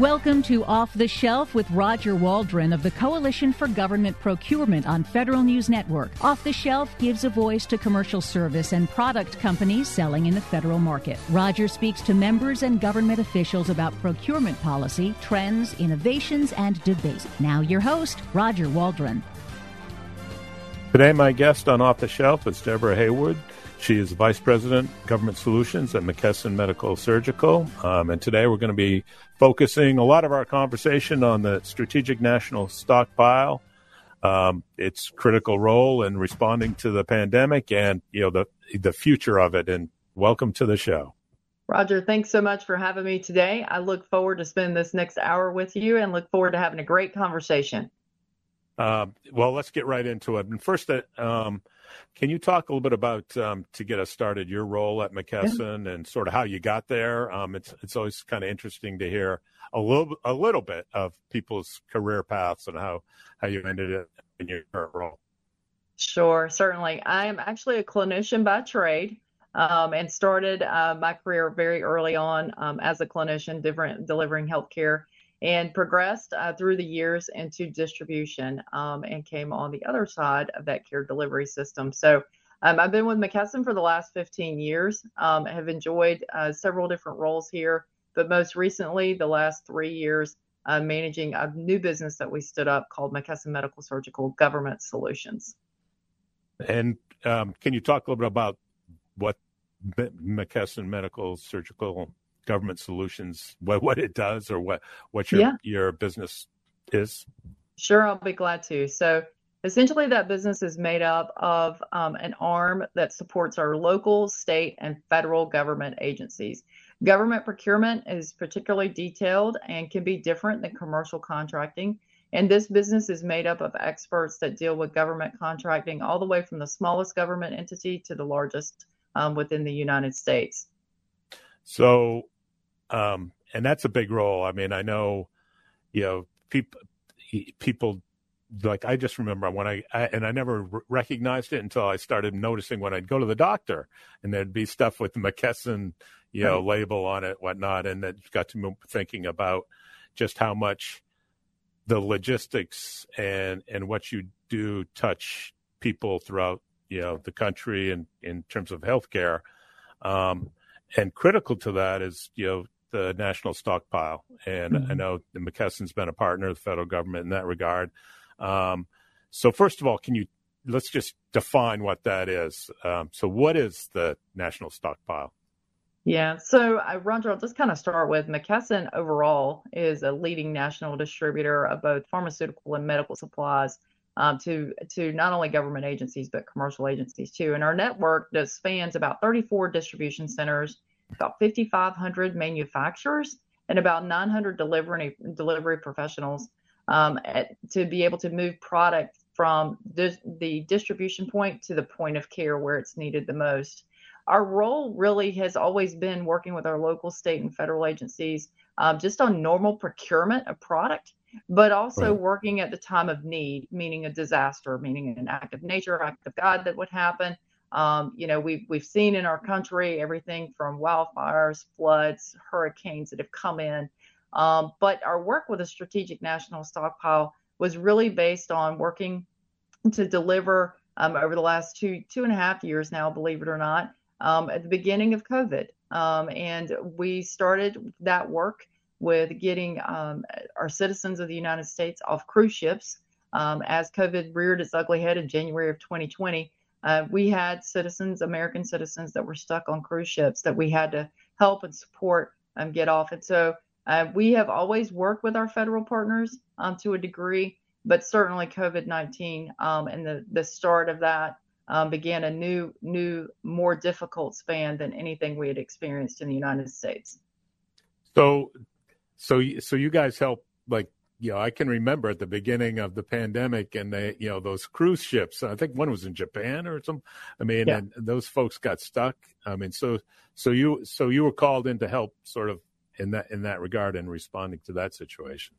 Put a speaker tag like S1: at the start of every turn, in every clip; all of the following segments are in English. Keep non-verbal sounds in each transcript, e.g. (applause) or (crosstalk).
S1: Welcome to Off the Shelf with Roger Waldron of the Coalition for Government Procurement on Federal News Network. Off the Shelf gives a voice to commercial service and product companies selling in the federal market. Roger speaks to members and government officials about procurement policy, trends, innovations, and debates. Now, your host, Roger Waldron.
S2: Today, my guest on Off the Shelf is Deborah Haywood. She is Vice President, Government Solutions at McKesson Medical Surgical. Um, and today we're going to be focusing a lot of our conversation on the Strategic National Stockpile, um, its critical role in responding to the pandemic, and you know the the future of it. And welcome to the show.
S3: Roger, thanks so much for having me today. I look forward to spending this next hour with you and look forward to having a great conversation.
S2: Uh, well, let's get right into it. And first, uh, um, can you talk a little bit about um, to get us started your role at McKesson yeah. and sort of how you got there? Um, it's it's always kind of interesting to hear a little a little bit of people's career paths and how how you ended up in your current role.
S3: Sure, certainly. I am actually a clinician by trade. Um, and started uh, my career very early on um, as a clinician, different, delivering healthcare and progressed uh, through the years into distribution um, and came on the other side of that care delivery system. So um, I've been with McKesson for the last 15 years, um, have enjoyed uh, several different roles here, but most recently, the last three years, uh, managing a new business that we stood up called McKesson Medical Surgical Government Solutions.
S2: And um, can you talk a little bit about what McKesson Medical Surgical government solutions what, what it does or what what your yeah. your business is?
S3: Sure i'll be glad to. So essentially that business is made up of um, an arm that supports our local state and federal government agencies. Government procurement is particularly detailed and can be different than commercial contracting and this business is made up of experts that deal with government contracting all the way from the smallest government entity to the largest um, within the united states.
S2: So, um, and that's a big role. I mean, I know, you know, people, people like I just remember when I, I, and I never recognized it until I started noticing when I'd go to the doctor and there'd be stuff with the McKesson, you know, right. label on it, whatnot, and that got to me thinking about just how much the logistics and and what you do touch people throughout you know the country and in terms of healthcare. Um, and critical to that is you know the national stockpile, and mm-hmm. I know McKesson's been a partner of the federal government in that regard. Um, so first of all, can you let's just define what that is? Um, so what is the national stockpile?
S3: Yeah, so uh, Roger, I'll just kind of start with McKesson overall is a leading national distributor of both pharmaceutical and medical supplies um, to to not only government agencies but commercial agencies too. And our network does spans about 34 distribution centers, about 5,500 manufacturers, and about 900 delivery delivery professionals um, at, to be able to move product from the, the distribution point to the point of care where it's needed the most. Our role really has always been working with our local, state, and federal agencies um, just on normal procurement of product but also right. working at the time of need, meaning a disaster, meaning an act of nature, act of God that would happen. Um, you know, we've we've seen in our country everything from wildfires, floods, hurricanes that have come in. Um, but our work with a strategic national stockpile was really based on working to deliver um, over the last two two and a half years now, believe it or not, um, at the beginning of COVID. Um, and we started that work with getting um, our citizens of the United States off cruise ships. As COVID reared its ugly head in January of 2020, uh, we had citizens, American citizens, that were stuck on cruise ships that we had to help and support um, get off. And so uh, we have always worked with our federal partners um, to a degree, but certainly COVID-19 um, and the the start of that um, began a new, new, more difficult span than anything we had experienced in the United States.
S2: So so so you guys help like you know I can remember at the beginning of the pandemic and they you know those cruise ships I think one was in Japan or some I mean yeah. and those folks got stuck I mean so so you so you were called in to help sort of in that in that regard and responding to that situation.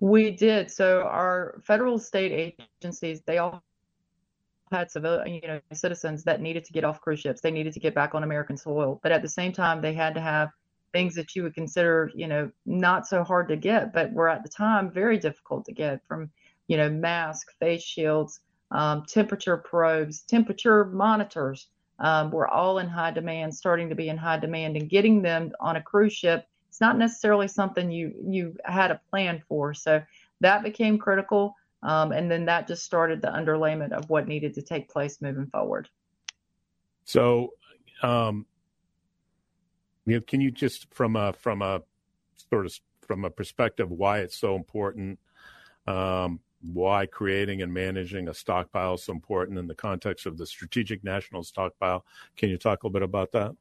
S3: We did. So our federal state agencies, they all had civil, you know, citizens that needed to get off cruise ships. They needed to get back on American soil, but at the same time, they had to have things that you would consider, you know, not so hard to get, but were at the time very difficult to get from, you know, masks, face shields, um, temperature probes, temperature monitors. Um, were all in high demand, starting to be in high demand, and getting them on a cruise ship. It's not necessarily something you you had a plan for. So that became critical. Um, and then that just started the underlayment of what needed to take place moving forward.
S2: So, um, you know, can you just from a from a sort of from a perspective why it's so important, um, why creating and managing a stockpile is so important in the context of the strategic national stockpile? Can you talk a little bit about that?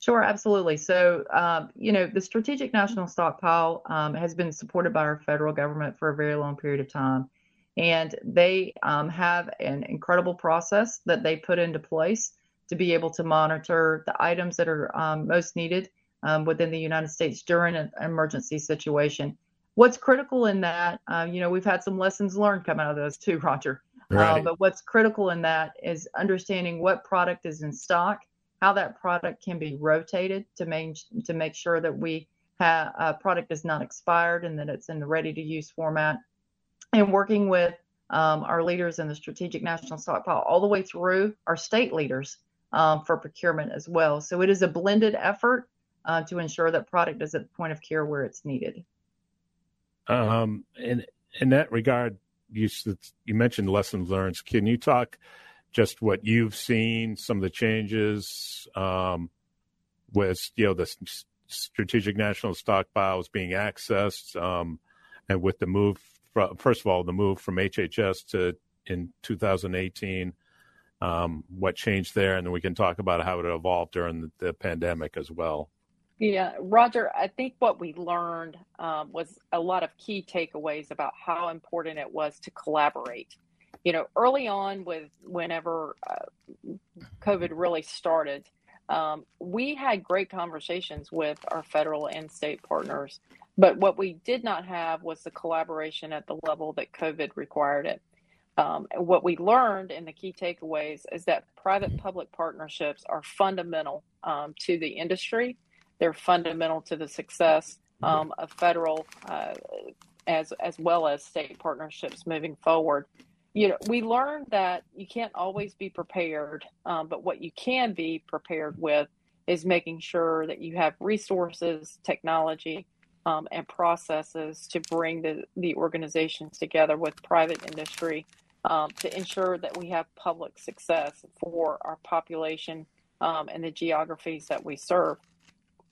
S3: Sure, absolutely. So, um, you know, the Strategic National Stockpile um, has been supported by our federal government for a very long period of time. And they um, have an incredible process that they put into place to be able to monitor the items that are um, most needed um, within the United States during an emergency situation. What's critical in that, uh, you know, we've had some lessons learned come out of those too, Roger. Uh, right. Uh, but what's critical in that is understanding what product is in stock, how that product can be rotated to make to make sure that we have a product is not expired and that it's in the ready to use format and working with um, our leaders in the strategic national stockpile all the way through our state leaders um, for procurement as well. So it is a blended effort uh, to ensure that product is at the point of care where it's needed.
S2: Um, in in that regard, you you mentioned lessons learned. Can you talk just what you've seen, some of the changes um, with you know the strategic national stockpiles being accessed, um, and with the move first of all, the move from HHS to in 2018, um, what changed there, and then we can talk about how it evolved during the, the pandemic as well.
S4: Yeah, Roger, I think what we learned um, was a lot of key takeaways about how important it was to collaborate. You know, early on, with whenever uh, COVID really started, um, we had great conversations with our federal and state partners but what we did not have was the collaboration at the level that COVID required it. Um, what we learned in the key takeaways is that private public partnerships are fundamental um, to the industry. They're fundamental to the success um, of federal uh, as as well as state partnerships moving forward. You know, we learned that you can't always be prepared, um, but what you can be prepared with is making sure that you have resources, technology, um, and processes to bring the, the organizations together with private industry um, to ensure that we have public success for our population um, and the geographies that we serve.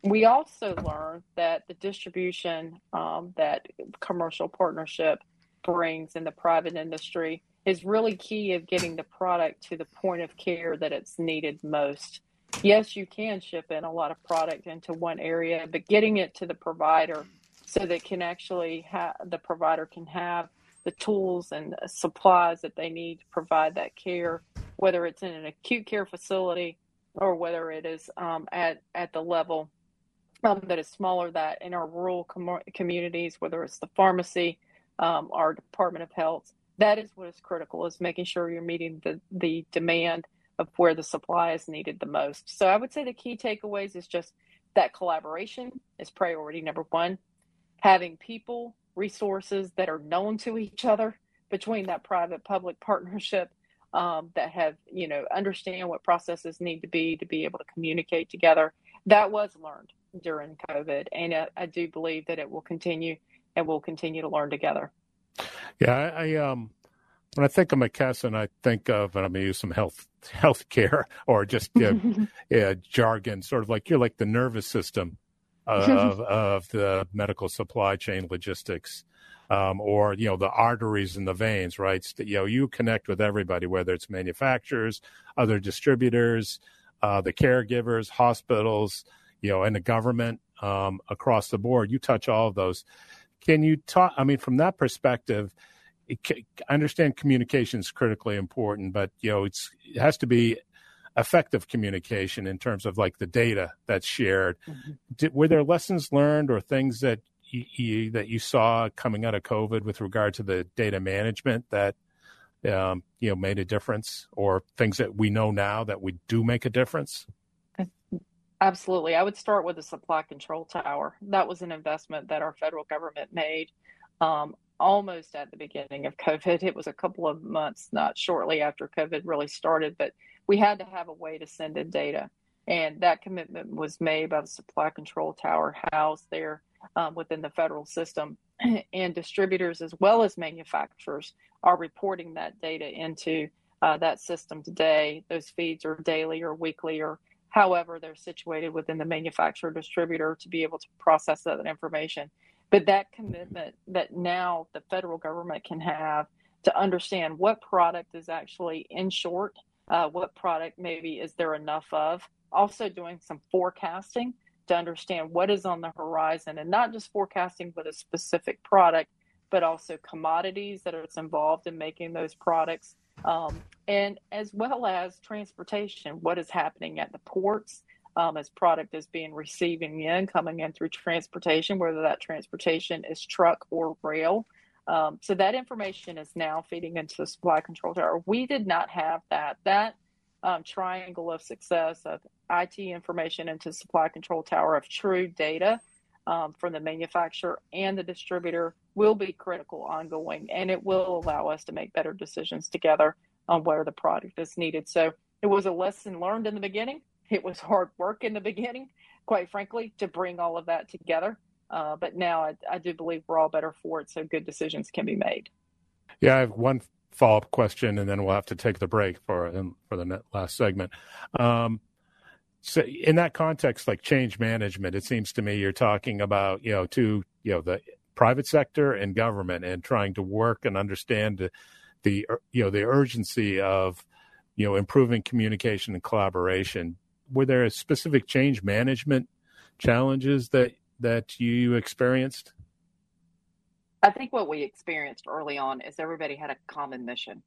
S4: We also learned that the distribution um, that commercial partnership brings in the private industry is really key of getting the product to the point of care that it's needed most yes, you can ship in a lot of product into one area, but getting it to the provider so that can actually have the provider can have the tools and supplies that they need to provide that care, whether it's in an acute care facility or whether it is um, at at the level um, that is smaller that in our rural com- communities, whether it's the pharmacy, um, our Department of Health. That is what is critical: is making sure you're meeting the the demand of where the supply is needed the most. So I would say the key takeaways is just that collaboration is priority number one. Having people, resources that are known to each other between that private public partnership um, that have, you know, understand what processes need to be to be able to communicate together. That was learned during COVID. And I, I do believe that it will continue and we'll continue to learn together.
S2: Yeah, I, I um, when I think of McKesson, I think of, and I'm going to use some health health care (laughs) or just (laughs) yeah, jargon, sort of like you're like the nervous system of, of the medical supply chain logistics. Um, or you know the arteries and the veins, right? You know you connect with everybody, whether it's manufacturers, other distributors, uh, the caregivers, hospitals, you know, and the government um, across the board. You touch all of those. Can you talk? I mean, from that perspective, it, I understand communication is critically important, but you know it's it has to be effective communication in terms of like the data that's shared. Mm-hmm. Did, were there lessons learned or things that you, that you saw coming out of COVID with regard to the data management that um, you know made a difference, or things that we know now that we do make a difference?
S4: Absolutely. I would start with the supply control tower. That was an investment that our federal government made um, almost at the beginning of COVID. It was a couple of months, not shortly after COVID really started, but we had to have a way to send in data. And that commitment was made by the supply control tower housed there um, within the federal system. (clears throat) and distributors, as well as manufacturers, are reporting that data into uh, that system today. Those feeds are daily or weekly or however they're situated within the manufacturer distributor to be able to process that information. But that commitment that now the federal government can have to understand what product is actually in short, uh, what product maybe is there enough of, also doing some forecasting to understand what is on the horizon and not just forecasting with a specific product, but also commodities that are involved in making those products. Um, and as well as transportation, what is happening at the ports um, as product is being receiving in, coming in through transportation, whether that transportation is truck or rail. Um, so that information is now feeding into the supply control tower. We did not have that. That um, triangle of success of IT information into supply control tower of true data um, from the manufacturer and the distributor will be critical ongoing, and it will allow us to make better decisions together on where the product is needed. So it was a lesson learned in the beginning. It was hard work in the beginning, quite frankly, to bring all of that together. Uh, but now I, I do believe we're all better for it, so good decisions can be made.
S2: Yeah, I have one follow up question, and then we'll have to take the break for for the last segment. Um, so in that context, like change management, it seems to me you're talking about you know to you know the private sector and government and trying to work and understand the you know the urgency of you know improving communication and collaboration. Were there specific change management challenges that that you experienced?
S4: I think what we experienced early on is everybody had a common mission.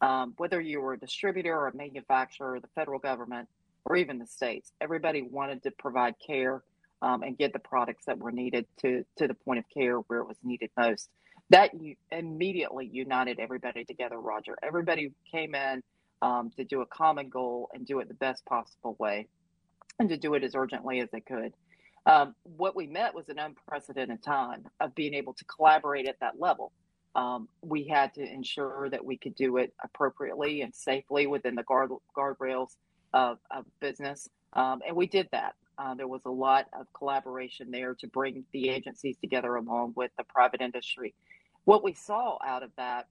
S4: Um, whether you were a distributor or a manufacturer, the federal government, or even the states. Everybody wanted to provide care um, and get the products that were needed to to the point of care where it was needed most. That you immediately united everybody together, Roger. Everybody came in um, to do a common goal and do it the best possible way, and to do it as urgently as they could. Um, what we met was an unprecedented time of being able to collaborate at that level. Um, we had to ensure that we could do it appropriately and safely within the guard guardrails of, of business. Um, and we did that. Uh, there was a lot of collaboration there to bring the agencies together along with the private industry. What we saw out of that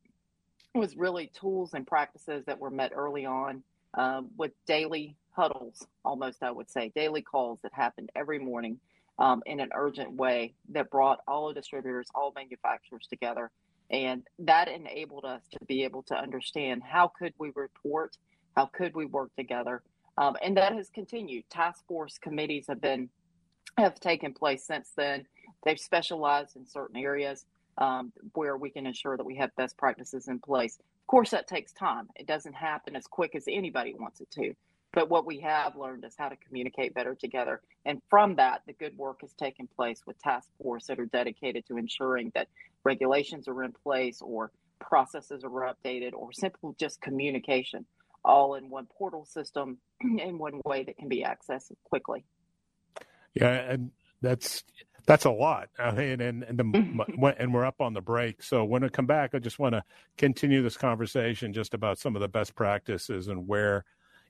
S4: was really tools and practices that were met early on um, with daily huddles, almost, I would say, daily calls that happened every morning um, in an urgent way that brought all the distributors, all manufacturers together. And that enabled us to be able to understand how could we report how could we work together? Um, and that has continued. Task force committees have been have taken place since then. They've specialized in certain areas um, where we can ensure that we have best practices in place. Of course, that takes time. It doesn't happen as quick as anybody wants it to. But what we have learned is how to communicate better together. And from that, the good work has taken place with task force that are dedicated to ensuring that regulations are in place or processes are updated or simply just communication all in one portal system (clears throat) in one way that can be accessed quickly.
S2: Yeah, and that's that's a lot. I mean, and and, the, mm-hmm. and we're up on the break. So when I come back, I just want to continue this conversation just about some of the best practices and where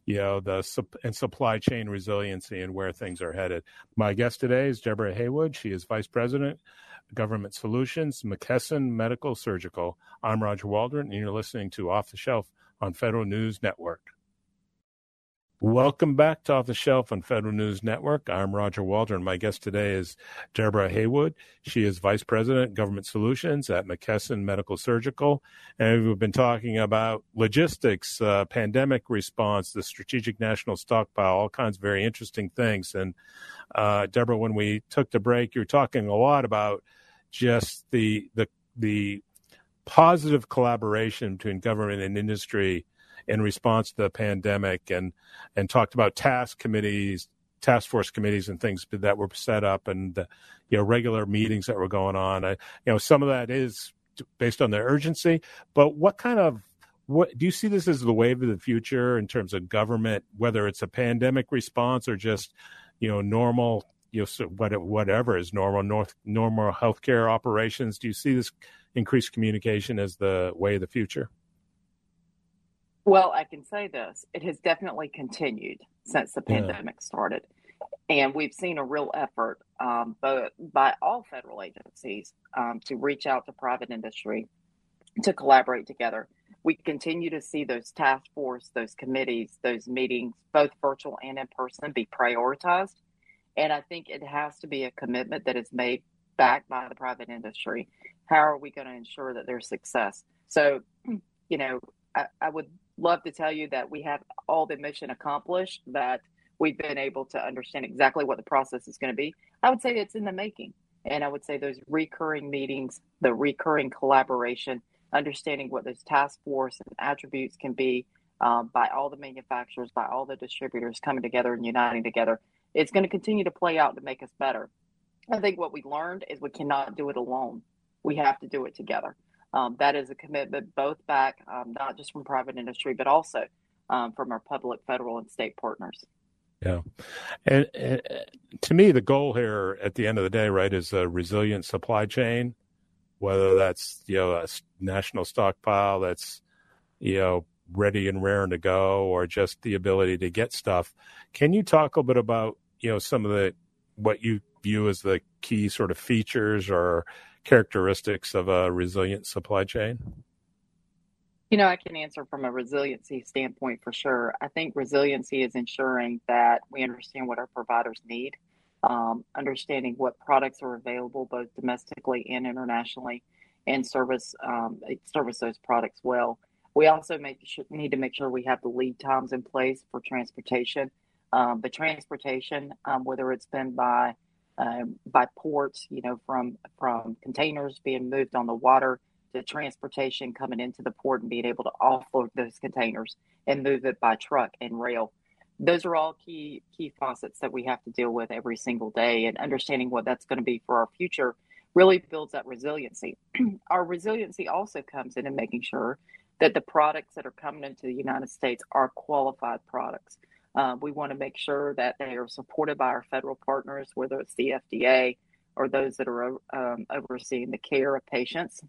S2: you know the and supply chain resiliency and where things are headed. My guest today is Deborah Haywood. She is vice president. Government Solutions, McKesson Medical Surgical. I'm Roger Waldron, and you're listening to Off the Shelf on Federal News Network. Welcome back to Off the Shelf on Federal News Network. I'm Roger Waldron. My guest today is Deborah Haywood. She is Vice President, Government Solutions at McKesson Medical Surgical. And we've been talking about logistics, uh, pandemic response, the strategic national stockpile, all kinds of very interesting things. And uh, Deborah, when we took the break, you were talking a lot about just the the the positive collaboration between government and industry in response to the pandemic and and talked about task committees task force committees and things that were set up, and you know regular meetings that were going on. I, you know, some of that is based on the urgency, but what kind of what do you see this as the wave of the future in terms of government, whether it's a pandemic response or just you know normal you know whatever is normal north normal healthcare operations? Do you see this increased communication as the way of the future?
S4: Well, I can say this: it has definitely continued since the pandemic yeah. started, and we've seen a real effort, um, both by all federal agencies, um, to reach out to private industry to collaborate together. We continue to see those task force, those committees, those meetings, both virtual and in person, be prioritized. And I think it has to be a commitment that is made back by the private industry. How are we going to ensure that there's success? So, (clears throat) you know, I, I would love to tell you that we have all the mission accomplished, that we've been able to understand exactly what the process is going to be. I would say it's in the making. And I would say those recurring meetings, the recurring collaboration, understanding what those task force and attributes can be um, by all the manufacturers, by all the distributors coming together and uniting together, it's going to continue to play out to make us better. I think what we learned is we cannot do it alone. We have to do it together. Um, that is a commitment both back, um, not just from private industry, but also um, from our public, federal, and state partners.
S2: Yeah. And, and, to me, the goal here at the end of the day, right, is a resilient supply chain, whether that's, you know, a national stockpile that's, you know, ready and raring to go or just the ability to get stuff. Can you talk a bit about, you know, some of the, what you view as the key sort of features or characteristics of a resilient supply chain?
S4: You know, I can answer from a resiliency standpoint for sure. I think resiliency is ensuring that we understand what our providers need, um, understanding what products are available both domestically and internationally, and service um, service those products well. We also sure, need to make sure we have the lead times in place for transportation. Um, but transportation, um, whether it's been by um, by ports, you know, from from containers being moved on the water to transportation coming into the port and being able to offload those containers and move it by truck and rail. Those are all key key faucets that we have to deal with every single day, and understanding what that's going to be for our future really builds that resiliency. (clears throat) our resiliency also comes in in making sure that the products that are coming into the United States are qualified products. Uh, we want to make sure that they are supported by our federal partners, whether it's the FDA or those that are um, overseeing the care of patients.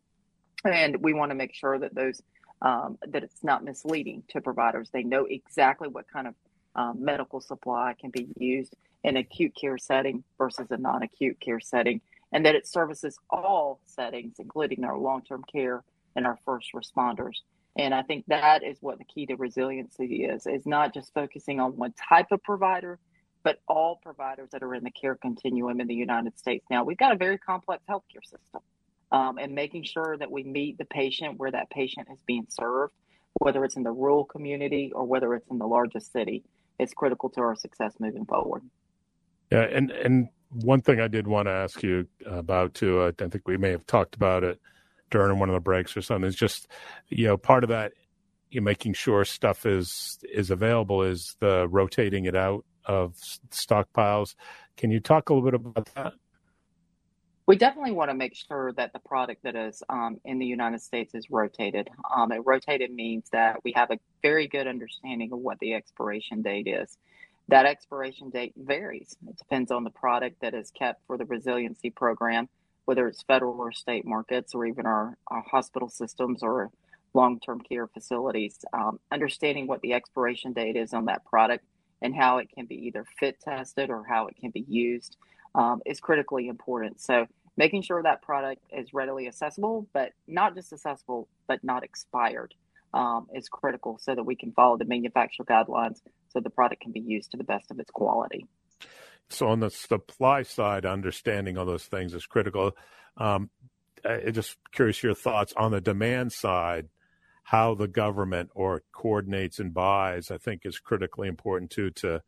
S4: And we want to make sure that those um, that it's not misleading to providers. They know exactly what kind of um, medical supply can be used in acute care setting versus a non-acute care setting, and that it services all settings, including our long-term care and our first responders. And I think that is what the key to resiliency is, is not just focusing on one type of provider, but all providers that are in the care continuum in the United States. Now, we've got a very complex healthcare system. Um, and making sure that we meet the patient where that patient is being served, whether it's in the rural community or whether it's in the largest city, is critical to our success moving forward.
S2: Yeah, and and one thing I did want to ask you about too, I think we may have talked about it during one of the breaks or something. It's just, you know, part of that, you know, making sure stuff is is available is the rotating it out of stockpiles. Can you talk a little bit about that?
S4: We definitely want to make sure that the product that is um, in the United States is rotated. Um, it rotated means that we have a very good understanding of what the expiration date is. That expiration date varies. It depends on the product that is kept for the resiliency program whether it's federal or state markets or even our, our hospital systems or long term care facilities, um, understanding what the expiration date is on that product and how it can be either fit tested or how it can be used um, is critically important. So, making sure that product is readily accessible, but not just accessible, but not expired. Um, is critical so that we can follow the manufacturer guidelines so the product can be used to the best of its quality.
S2: So on the supply side, understanding all those things is critical. Um, I just curious your thoughts on the demand side. How the government or coordinates and buys, I think, is critically important too to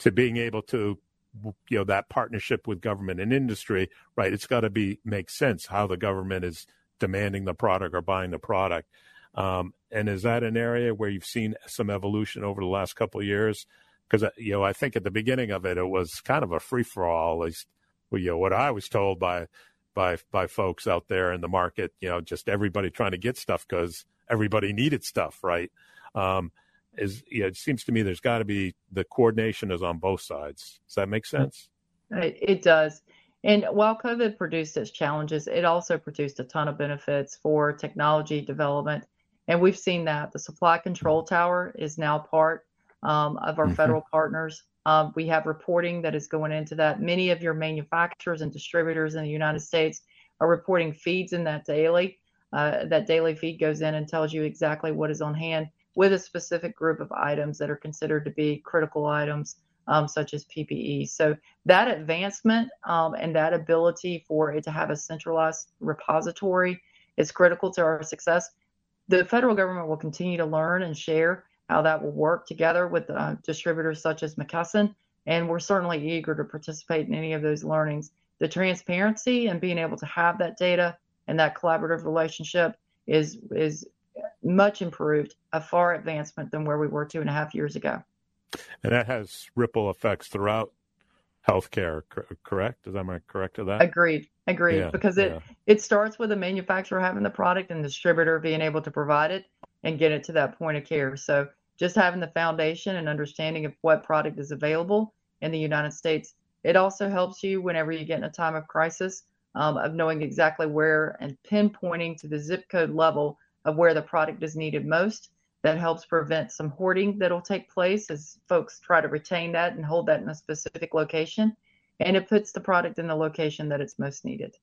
S2: to being able to you know that partnership with government and industry. Right, it's got to be make sense how the government is demanding the product or buying the product. Um, and is that an area where you've seen some evolution over the last couple of years because uh, you know I think at the beginning of it it was kind of a free for all. At least you know what I was told by by by folks out there in the market. You know, just everybody trying to get stuff because everybody needed stuff, right? Um, is you know, it seems to me there's got to be the coordination is on both sides. Does that make sense?
S3: It, it does. And while COVID produced its challenges, it also produced a ton of benefits for technology development. And we've seen that the supply control tower is now part um, of our mm-hmm. federal partners. Um, we have reporting that is going into that. Many of your manufacturers and distributors in the United States are reporting feeds in that daily. Uh, that daily feed goes in and tells you exactly what is on hand with a specific group of items that are considered to be critical items, um, such as PPE. So that advancement um, and that ability for it to have a centralized repository is critical to our success. The federal government will continue to learn and share how that will work together with uh, distributors such as McKesson. And we're certainly eager to participate in any of those learnings. The transparency and being able to have that data and that collaborative relationship is is much improved, a far advancement than where we were two and a half years ago.
S2: And that has ripple effects throughout healthcare, correct? Is that my correct to that?
S3: Agreed. Agreed. Yeah, because it yeah. it starts with the manufacturer having the product and the distributor being able to provide it and get it to that point of care. So just having the foundation and understanding of what product is available in the United States. It also helps you whenever you get in a time of crisis um, of knowing exactly where and pinpointing to the zip code level of where the product is needed most. That helps prevent some hoarding that'll take place as folks try to retain that and hold that in a specific location. And it puts the product in the location that it's most needed.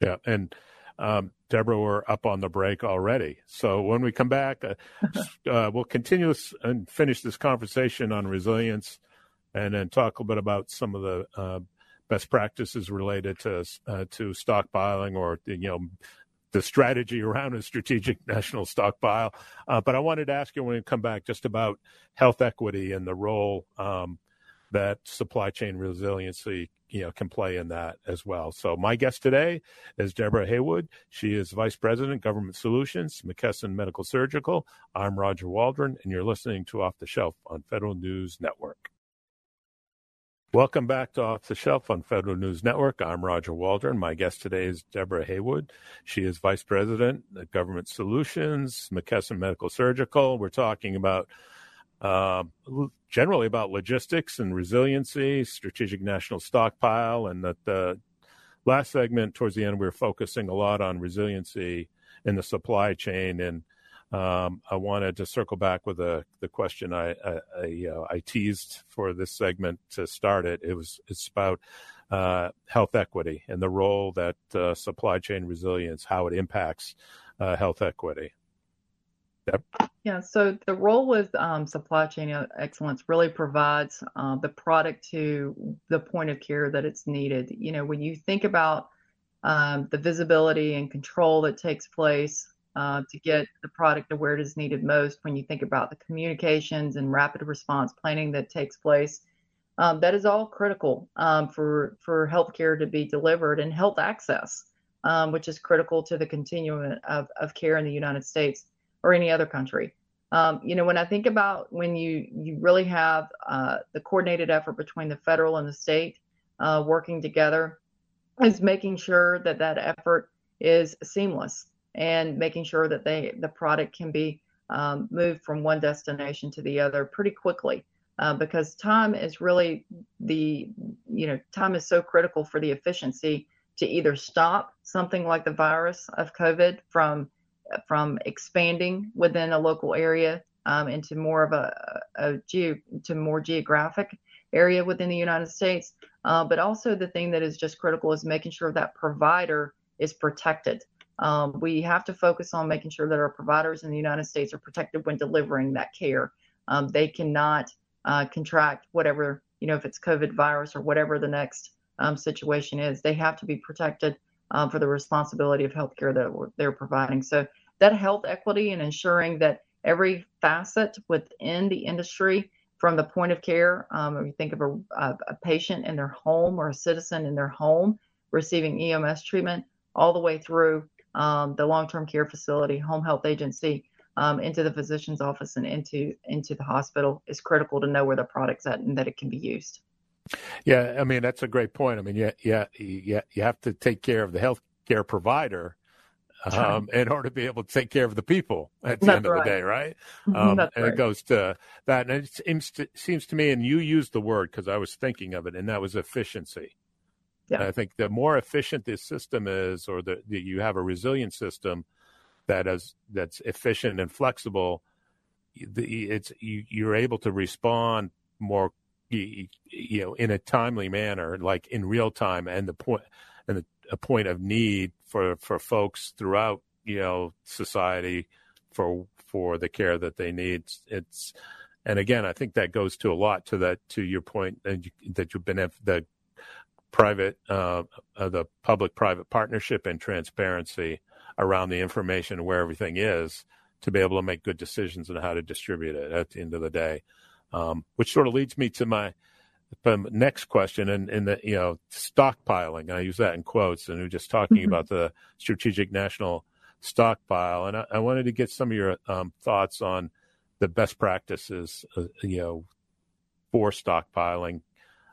S2: Yeah. And um, Deborah, we're up on the break already. So when we come back, uh, (laughs) uh, we'll continue and finish this conversation on resilience and then talk a little bit about some of the uh, best practices related to uh, to stockpiling or you know the strategy around a strategic (laughs) national stockpile. Uh, but I wanted to ask you when we come back just about health equity and the role um, that supply chain resiliency you know can play in that as well. So my guest today is Deborah Haywood. She is Vice President Government Solutions, McKesson Medical Surgical. I'm Roger Waldron, and you're listening to Off the Shelf on Federal News Network. Welcome back to Off the Shelf on Federal News Network. I'm Roger Waldron. My guest today is Deborah Haywood. She is Vice President of Government Solutions, McKesson Medical Surgical. We're talking about uh, generally about logistics and resiliency, strategic national stockpile, and that the last segment towards the end we were focusing a lot on resiliency in the supply chain and um, I wanted to circle back with the the question I I, I, uh, I, teased for this segment to start it. It was it's about uh, health equity and the role that uh, supply chain resilience, how it impacts uh, health equity.
S3: Yep. Yeah, so the role with um, supply chain excellence really provides uh, the product to the point of care that it's needed. You know, when you think about um, the visibility and control that takes place uh, to get the product to where it is needed most, when you think about the communications and rapid response planning that takes place, um, that is all critical um, for for healthcare to be delivered and health access, um, which is critical to the continuum of, of care in the United States or any other country. Um, you know, when I think about when you you really have uh, the coordinated effort between the federal and the state uh, working together, is making sure that that effort is seamless and making sure that they the product can be um, moved from one destination to the other pretty quickly. Uh, because time is really the you know time is so critical for the efficiency to either stop something like the virus of COVID from from expanding within a local area um, into more of a, a, geo, to more geographic area within the United States. Uh, but also the thing that is just critical is making sure that provider is protected. Um, we have to focus on making sure that our providers in the United States are protected when delivering that care. Um, they cannot uh, contract whatever, you know, if it's COVID virus or whatever the next um, situation is, they have to be protected um, for the responsibility of healthcare that they're providing. So that health equity and ensuring that every facet within the industry, from the point of care, um, if you think of a, a patient in their home or a citizen in their home receiving EMS treatment, all the way through um, the long-term care facility, home health agency, um, into the physician's office and into into the hospital is critical to know where the product's at and that it can be used.
S2: Yeah, I mean that's a great point. I mean, yeah, yeah, yeah, you have to take care of the healthcare provider um, in order to be able to take care of the people at the
S3: That's
S2: end of
S3: right.
S2: the day, right? Um,
S3: That's
S2: and
S3: right.
S2: it goes to that. And it seems to, seems to me, and you used the word because I was thinking of it, and that was efficiency.
S3: Yeah.
S2: And I think the more efficient this system is, or that you have a resilient system that is that's efficient and flexible, the, it's you, you're able to respond more, you, know, in a timely manner, like in real time, and the point and the, a point of need for for folks throughout you know society for for the care that they need. It's and again, I think that goes to a lot to that to your point that, you, that you've been the private uh, uh, the public private partnership and transparency around the information where everything is to be able to make good decisions on how to distribute it at the end of the day. Um, which sort of leads me to my next question and in, the you know stockpiling. I use that in quotes, and we're just talking
S3: Mhm.
S2: about the strategic national stockpile. And I, I wanted to get some of your um, thoughts on the best practices, uh, you know, for stockpiling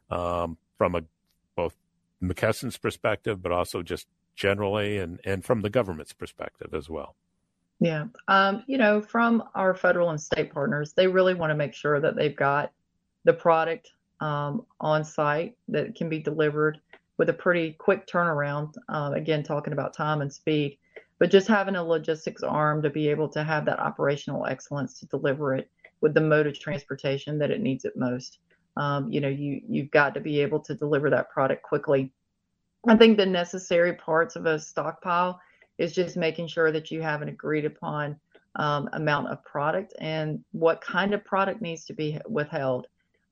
S2: um, from a both McKesson's perspective, but also just generally, and and from the government's perspective as well.
S3: Yeah. Um, you know, from our federal and state partners, they really want to make sure that they've got the product um, on site that can be delivered with a pretty quick turnaround. Uh, again, talking about time and speed, but just having a logistics arm to be able to have that operational excellence to deliver it with the mode of transportation that it needs it most. Um, you know, you you've got to be able to deliver that product quickly. I think the necessary parts of a stockpile is just making sure that you have an agreed upon um, amount of product and what kind of product needs to be withheld.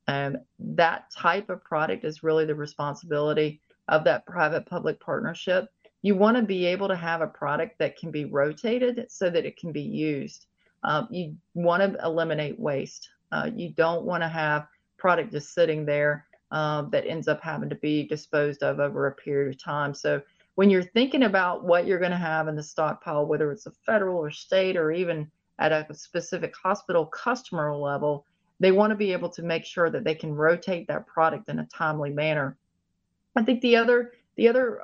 S3: Um, that type of product is really the responsibility of that private public partnership. You want to be able to have a product that can be rotated so that it can be used. Um, you want to eliminate waste. Uh, you don't want to have product just sitting there um, that ends up having to be disposed of over a period of time. So when you're thinking about what you're going to have in the stockpile, whether it's a federal or state or even at a specific hospital customer level, they want to be able to make sure that they can rotate that product in a timely manner. I think the other the other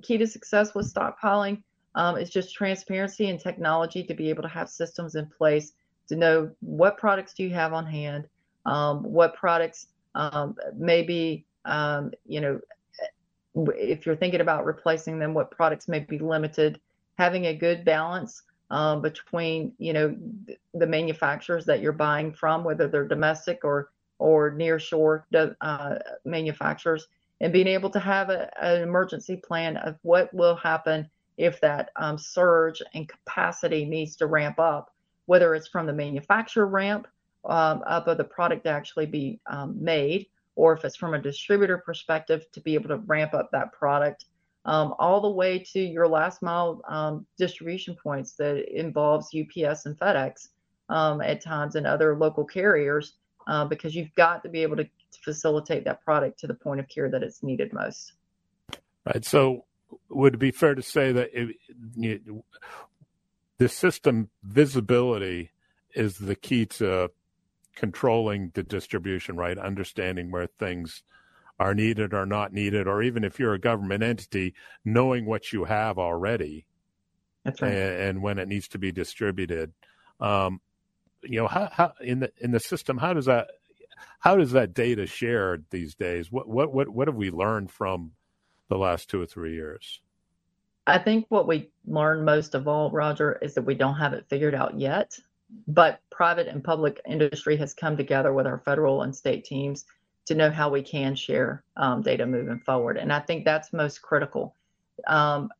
S3: key to success with stockpiling um, is just transparency and technology to be able to have systems in place to know what products do you have on hand, um, what products um, maybe um, you know if you're thinking about replacing them, what products may be limited, having a good balance um, between you know the manufacturers that you're buying from, whether they're domestic or or near shore uh, manufacturers, and being able to have a, an emergency plan of what will happen if that um, surge and capacity needs to ramp up, whether it's from the manufacturer ramp um, up of the product to actually be um, made, or if it's from a distributor perspective to be able to ramp up that product um, all the way to your last mile um, distribution points that involves UPS and FedEx um, at times and other local carriers uh, because you've got to be able to facilitate that product to the point of care that it's needed most.
S2: Right. So, would it be fair to say that it, you, the system visibility is the key to controlling the distribution, right? Understanding where things are needed or not needed, or even if you're a government entity, knowing what you have already
S3: That's right.
S2: and, and when it needs to be distributed. Um, you know, how, how in the in the system, how does that how does that data shared these days? What what what what have we learned from the last two or three years?
S3: I think what we learned most of all, Roger, is that we don't have it figured out yet. But private and public industry has come together with our federal and state teams to know how we can share um, data moving forward. And I think that's most critical. Um,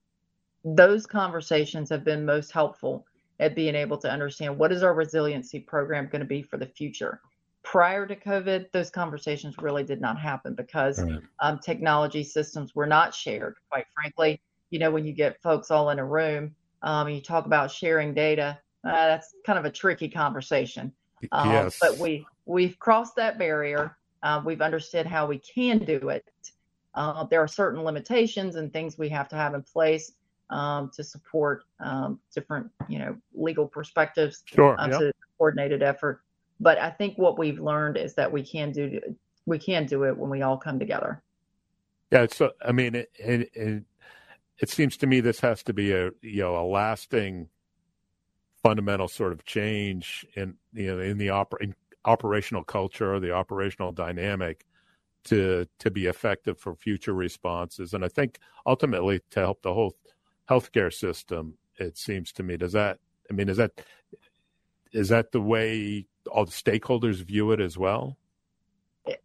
S3: those conversations have been most helpful at being able to understand what is our resiliency program going to be for the future. Prior to COVID, those conversations really did not happen because
S2: Right.
S3: um, technology systems were not shared. Quite frankly, you know, when you get folks all in a room um, and you talk about sharing data, uh, that's kind of a tricky conversation. Um,
S2: yes,
S3: But we we've crossed that barrier. Uh, we've understood how we can do it. Uh, there are certain limitations and things we have to have in place. um, to support um, different, you know, legal perspectives
S2: sure,
S3: uh,
S2: yep.
S3: to coordinated effort. But I think what we've learned is that we can do we can do it when we all come together.
S2: Yeah, so I mean, it, it, it, it seems to me this has to be a you know a lasting, fundamental sort of change in you know in the oper- in operational culture the operational dynamic to to be effective for future responses, and I think ultimately to help the whole healthcare system. It seems to me. Does that? I mean, is that is that the way all the stakeholders view it as well?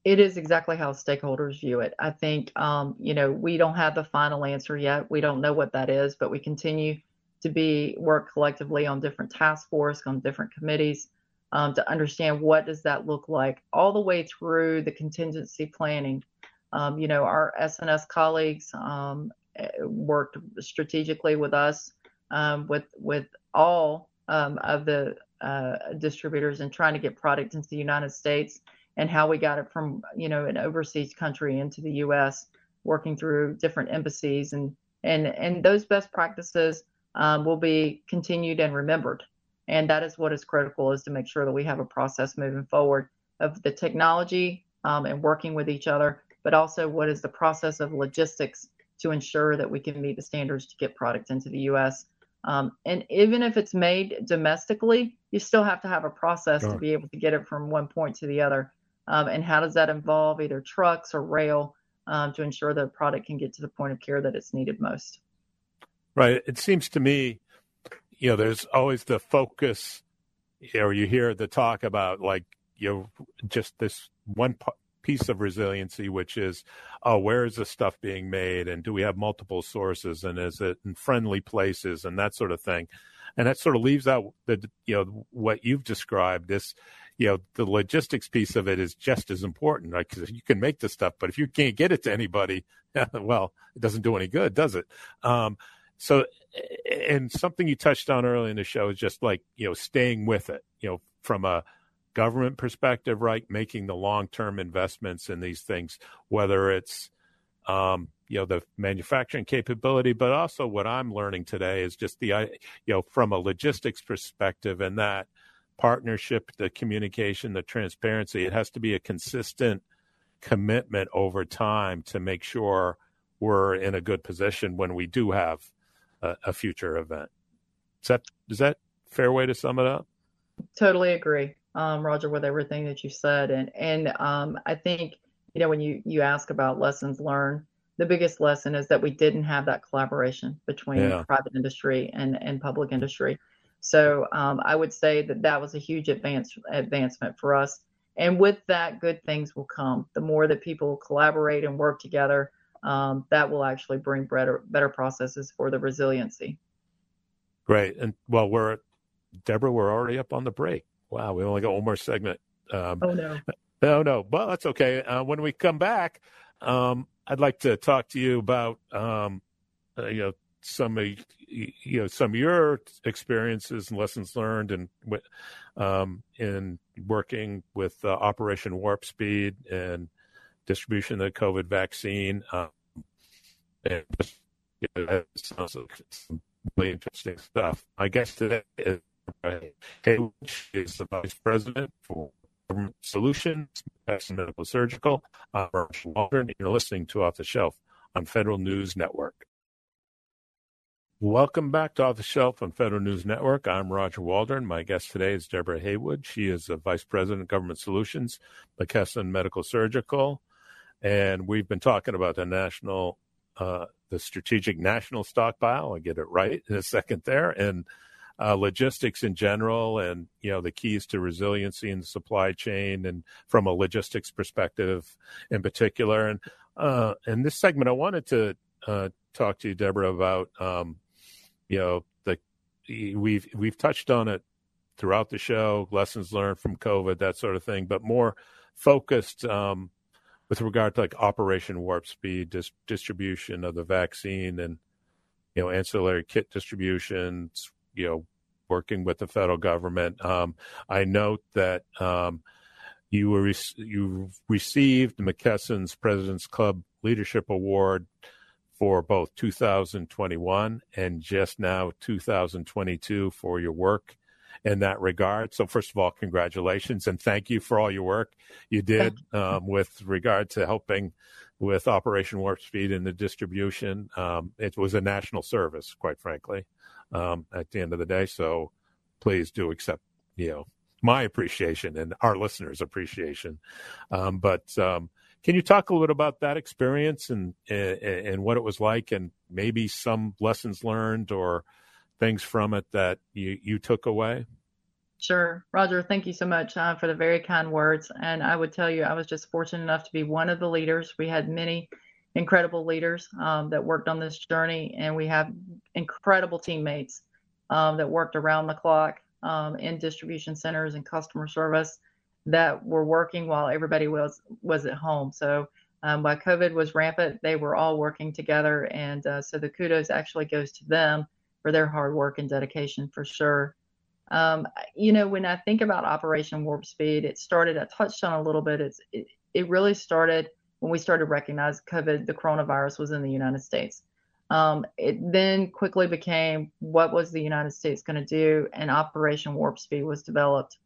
S3: It is exactly how stakeholders view it. I think, um, you know, we don't have the final answer yet. We don't know what that is, but we continue to be work collectively on different task force, on different committees, um, to understand what does that look like, all the way through the contingency planning. Um, you know, our SNS colleagues um, eh, worked strategically with us, um, with with all um, of the uh, distributors, and trying to get product into the United States and how we got it from you know an overseas country into the U.S. working through different embassies and and and those best practices um, will be continued and remembered. And that is what is critical is to make sure that we have a process moving forward of the technology um, and working with each other, but also what is the process of logistics to ensure that we can meet the standards to get product into the U.S. Um, and even if it's made domestically, you still have to have a process sure. to be able to get it from one point to the other. Um, and how does that involve either trucks or rail um, to ensure that a product can get to the point of care that it's needed most?
S2: Right. It seems to me, you know, there's always the focus, you know, you hear the talk about like, you know, just this one piece of resiliency, which is, oh, where is the stuff being made? And do we have multiple sources? And is it in friendly places and that sort of thing? And that sort of leaves out the, you know, what you've described, this, you know, the logistics piece of it is just as important, right? Because you can make the stuff, but if you can't get it to anybody, (laughs) well, it doesn't do any good, does it? Um, so, and something you touched on early in the show is just like, you know, staying with it, you know, from a government perspective, right? Making the long term investments in these things, whether it's, um, you know, the manufacturing capability, but also what I'm learning today is just the, you know, from a logistics perspective and that, partnership, the communication, the transparency. It has to be a consistent commitment over time to make sure we're in a good position when we do have a, a future event. Is that is that fair way to sum it up?
S3: Totally agree, um, Roger, with everything that you said, and and um, I think you know when you you ask about lessons learned, the biggest lesson is that we didn't have that collaboration between yeah. private industry and and public industry. So um, I would say that that was a huge advance advancement for us. And with that, good things will come. The more that people collaborate and work together, um, that will actually bring better better processes for the resiliency.
S2: Great. And well, we're Deborah, we're already up on the break. Wow, we only got one more segment.
S3: Um, oh no. (laughs)
S2: No, no. Well, that's okay. Uh, when we come back, um, I'd like to talk to you about um, uh, you know some of you know some of your experiences and lessons learned and um, in working with uh, Operation Warp Speed and distribution of the COVID vaccine. Um, and just, you know, that sounds like some really interesting stuff. My guest today is uh, is the vice president for Government Solutions, McKesson Medical Surgical. I'm Waldron, and you're listening to Off the Shelf on Federal News Network. Welcome back to Off the Shelf on Federal News Network. I'm Roger Waldron. My guest today is Deborah Haywood. She is the Vice President of Government Solutions, McKesson Medical Surgical. And we've been talking about the national, uh, the strategic national stockpile. I get it right in a second there. And uh, logistics in general and, you know, the keys to resiliency in the supply chain and from a logistics perspective in particular. And uh, in this segment, I wanted to uh, talk to you, Deborah, about um, you know the we've we've touched on it throughout the show lessons learned from covid that sort of thing but more focused um, with regard to like operation warp speed dis- distribution of the vaccine and you know ancillary kit distributions you know working with the federal government. Um, i note that um, you were re- you received mckesson's president's club leadership award for both 2021 and just now 2022 for your work in that regard. So, first of all, congratulations and thank you for all your work you did um, with regard to helping with Operation Warp Speed and the distribution. Um, it was a national service, quite frankly, um, at the end of the day. So, please do accept, you know, my appreciation and our listeners' appreciation. Um, but um, can you talk a little bit about that experience and, and, and what it was like, and maybe some lessons learned or things from it that you you took away?
S3: Sure, Roger. Thank you so much uh, for the very kind words. And I would tell you, I was just fortunate enough to be one of the leaders. We had many incredible leaders um, that worked on this journey, and we have incredible teammates um, that worked around the clock um, in distribution centers and customer service that were working while everybody was was at home. So um, while COVID was rampant, they were all working together, and uh, so the kudos actually goes to them for their hard work and dedication for sure. Um, you know, when I think about Operation Warp Speed, it started. I touched on a little bit. It's it, it really started when we started to recognize COVID, the coronavirus was in the United States. Um, it then quickly became what was the United States going to do, and Operation Warp Speed was developed.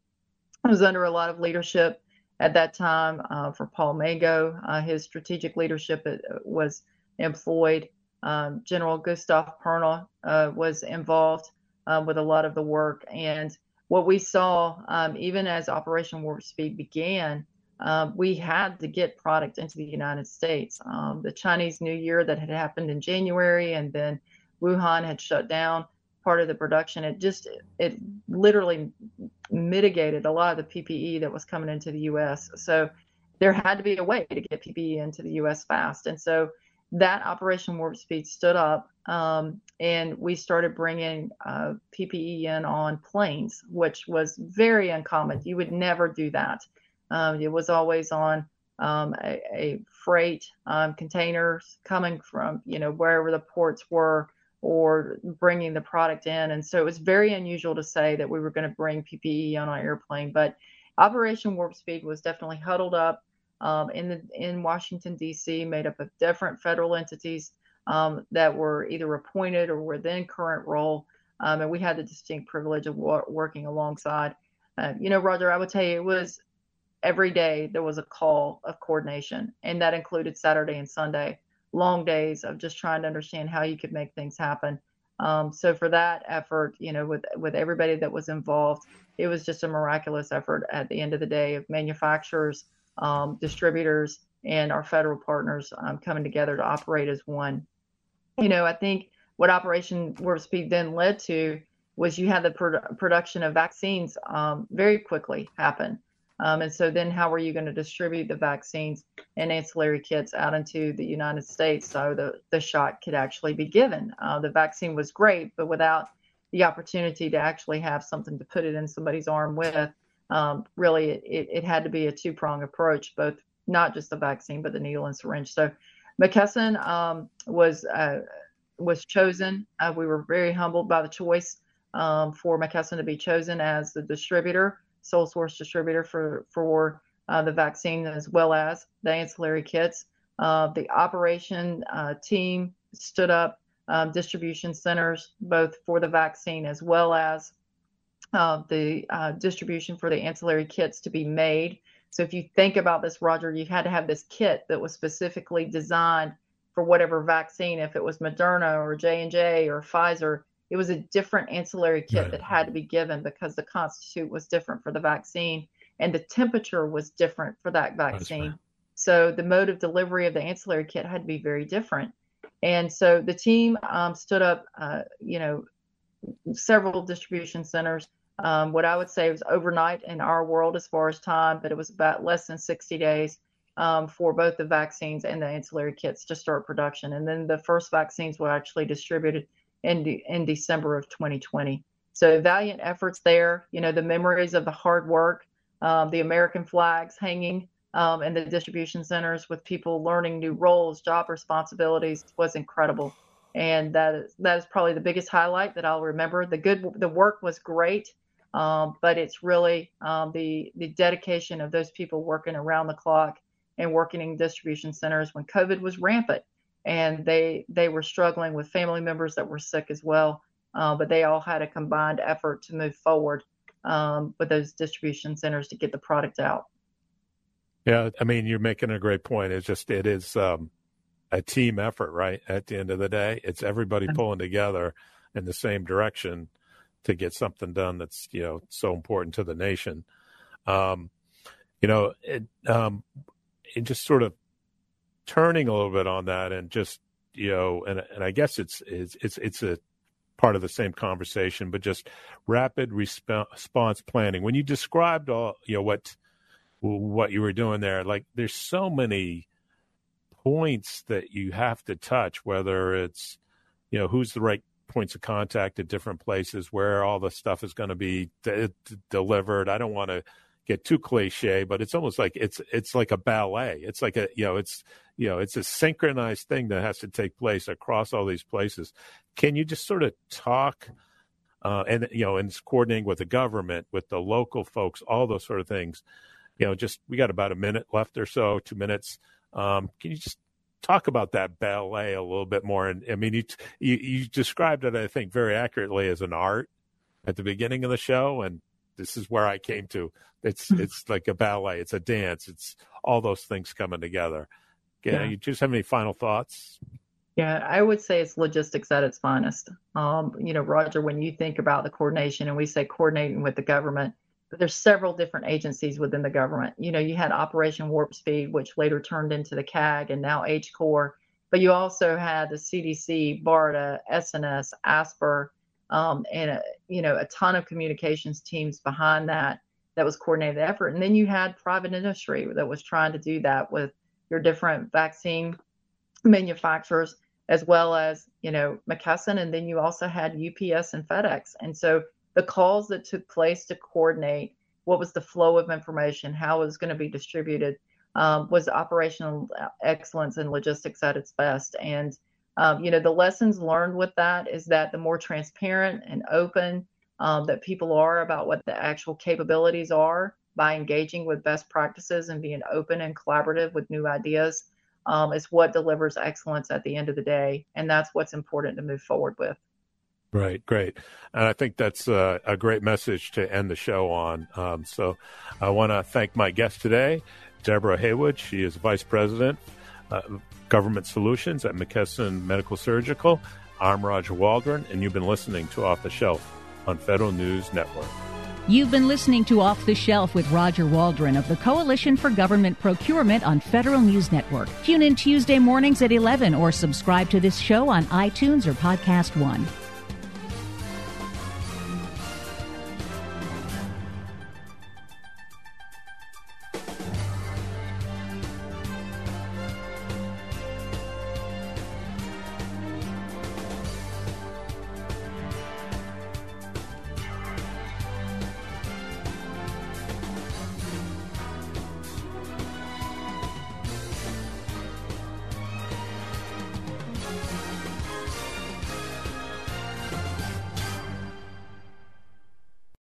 S3: It was under a lot of leadership at that time uh, for Paul Mango. Uh, his strategic leadership uh, was employed. Um, General Gustave Perna uh, was involved uh, with a lot of the work. And what we saw, um, even as Operation Warp Speed began, uh, we had to get product into the United States. Um, the Chinese New Year that had happened in January, and then Wuhan had shut down part of the production. It just it literally mitigated a lot of the PPE that was coming into the U.S. So there had to be a way to get PPE into the U.S. fast, and so that Operation Warp Speed stood up, um, and we started bringing uh, PPE in on planes, which was very uncommon. You would never do that. Um, it was always on um, a, a, freight um, containers coming from you know wherever the ports were or bringing the product in. And so it was very unusual to say that we were going to bring PPE on our airplane. But Operation Warp Speed was definitely huddled up um, in the in Washington D.C., made up of different federal entities um, that were either appointed or were then current role. Um, and we had the distinct privilege of wa- working alongside. Uh, you know, Roger, I would tell you it was every day there was a call of coordination, and that included Saturday and Sunday long days of just trying to understand how you could make things happen. Um, so for that effort, you know, with with everybody that was involved, it was just a miraculous effort at the end of the day of manufacturers, um, distributors, and our federal partners um, coming together to operate as one. You know, I think what Operation Warp Speed then led to was you had the pro- production of vaccines um, very quickly happen. Um, and so then how are you going to distribute the vaccines and ancillary kits out into the United States so the, the shot could actually be given? Uh, the vaccine was great, but without the opportunity to actually have something to put it in somebody's arm with, um, really it, it, had to be a two prong approach, both not just the vaccine, but the needle and syringe. So McKesson um, was uh, was chosen. Uh, we were very humbled by the choice um, for McKesson to be chosen as the distributor sole source distributor for for uh, the vaccine as well as the ancillary kits. Uh, the operation uh, team stood up um, distribution centers both for the vaccine as well as uh, the uh, distribution for the ancillary kits to be made. So if you think about this, Roger, you had to have this kit that was specifically designed for whatever vaccine. If it was Moderna or J and J or Pfizer, it was a different ancillary kit right. that had to be given because the constitute was different for the vaccine and the temperature was different for that vaccine. Right. So the mode of delivery of the ancillary kit had to be very different. And so the team um, stood up, uh, you know, several distribution centers. Um, what I would say was overnight in our world as far as time, but it was about less than 60 days um, for both the vaccines and the ancillary kits to start production. And then the first vaccines were actually distributed in, in December of 2020. So valiant efforts there. You know, the memories of the hard work, um, the American flags hanging um, in the distribution centers with people learning new roles, job responsibilities was incredible. And that is, that is probably the biggest highlight that I'll remember. The good, the work was great, um, but it's really um, the the dedication of those people working around the clock and working in distribution centers when COVID was rampant and they they were struggling with family members that were sick as well. Uh, but they all had a combined effort to move forward um, with those distribution centers to get the product out.
S2: Yeah, I mean, you're making a great point. It's just it is um, a team effort, right? At the end of the day, it's everybody pulling together in the same direction to get something done that's you know so important to the nation. Um, you know, it, um, it just sort of turning a little bit on that, and just you know, and and I guess it's it's it's it's a part of the same conversation, but just rapid resp- response planning. When you described all, you know, what what you were doing there, like there's so many points that you have to touch, whether it's, you know, who's the right points of contact at different places, where all the stuff is going to be de- delivered. I don't want to get too cliche, but it's almost like it's it's like a ballet. It's like a you know it's you know it's a synchronized thing that has to take place across all these places. Can you just sort of talk uh, and you know and coordinating with the government, with the local folks, all those sort of things. You know, just we got about a minute left or so, two minutes. Um, can you just talk about that ballet a little bit more? And I mean, you, you, you described it, I think, very accurately as an art at the beginning of the show, and this is where I came to. It's hmm. it's like a ballet, it's a dance, it's all those things coming together. Yeah, you just have any final thoughts?
S3: Yeah, I would say it's logistics at its finest. Um, you know, Roger, when you think about the coordination, and we say coordinating with the government, there's several different agencies within the government. You know, you had Operation Warp Speed, which later turned into the CAG and now H-CORE, but you also had the CDC, BARDA, SNS, ASPR, um, and a, you know a ton of communications teams behind that that was coordinated effort. And then you had private industry that was trying to do that with your different vaccine manufacturers as well as you know McKesson, and then you also had UPS and FedEx. And so the calls that took place to coordinate what was the flow of information, how it was going to be distributed, um, was operational excellence and logistics at its best. And um, you know, the lessons learned with that is that the more transparent and open um, that people are about what the actual capabilities are by engaging with best practices and being open and collaborative with new ideas um, is what delivers excellence at the end of the day. And that's what's important to move forward with.
S2: Right, great. And I think that's a, a great message to end the show on. Um, so I want to thank my guest today, Deborah Haywood. She is Vice President, uh, Government Solutions at McKesson Medical Surgical. I'm Roger Waldron, and you've been listening to Off the Shelf on Federal News Network.
S1: You've been listening to Off the Shelf with Roger Waldron of the Coalition for Government Procurement on Federal News Network. Tune in Tuesday mornings at 11 or subscribe to this show on iTunes or Podcast One.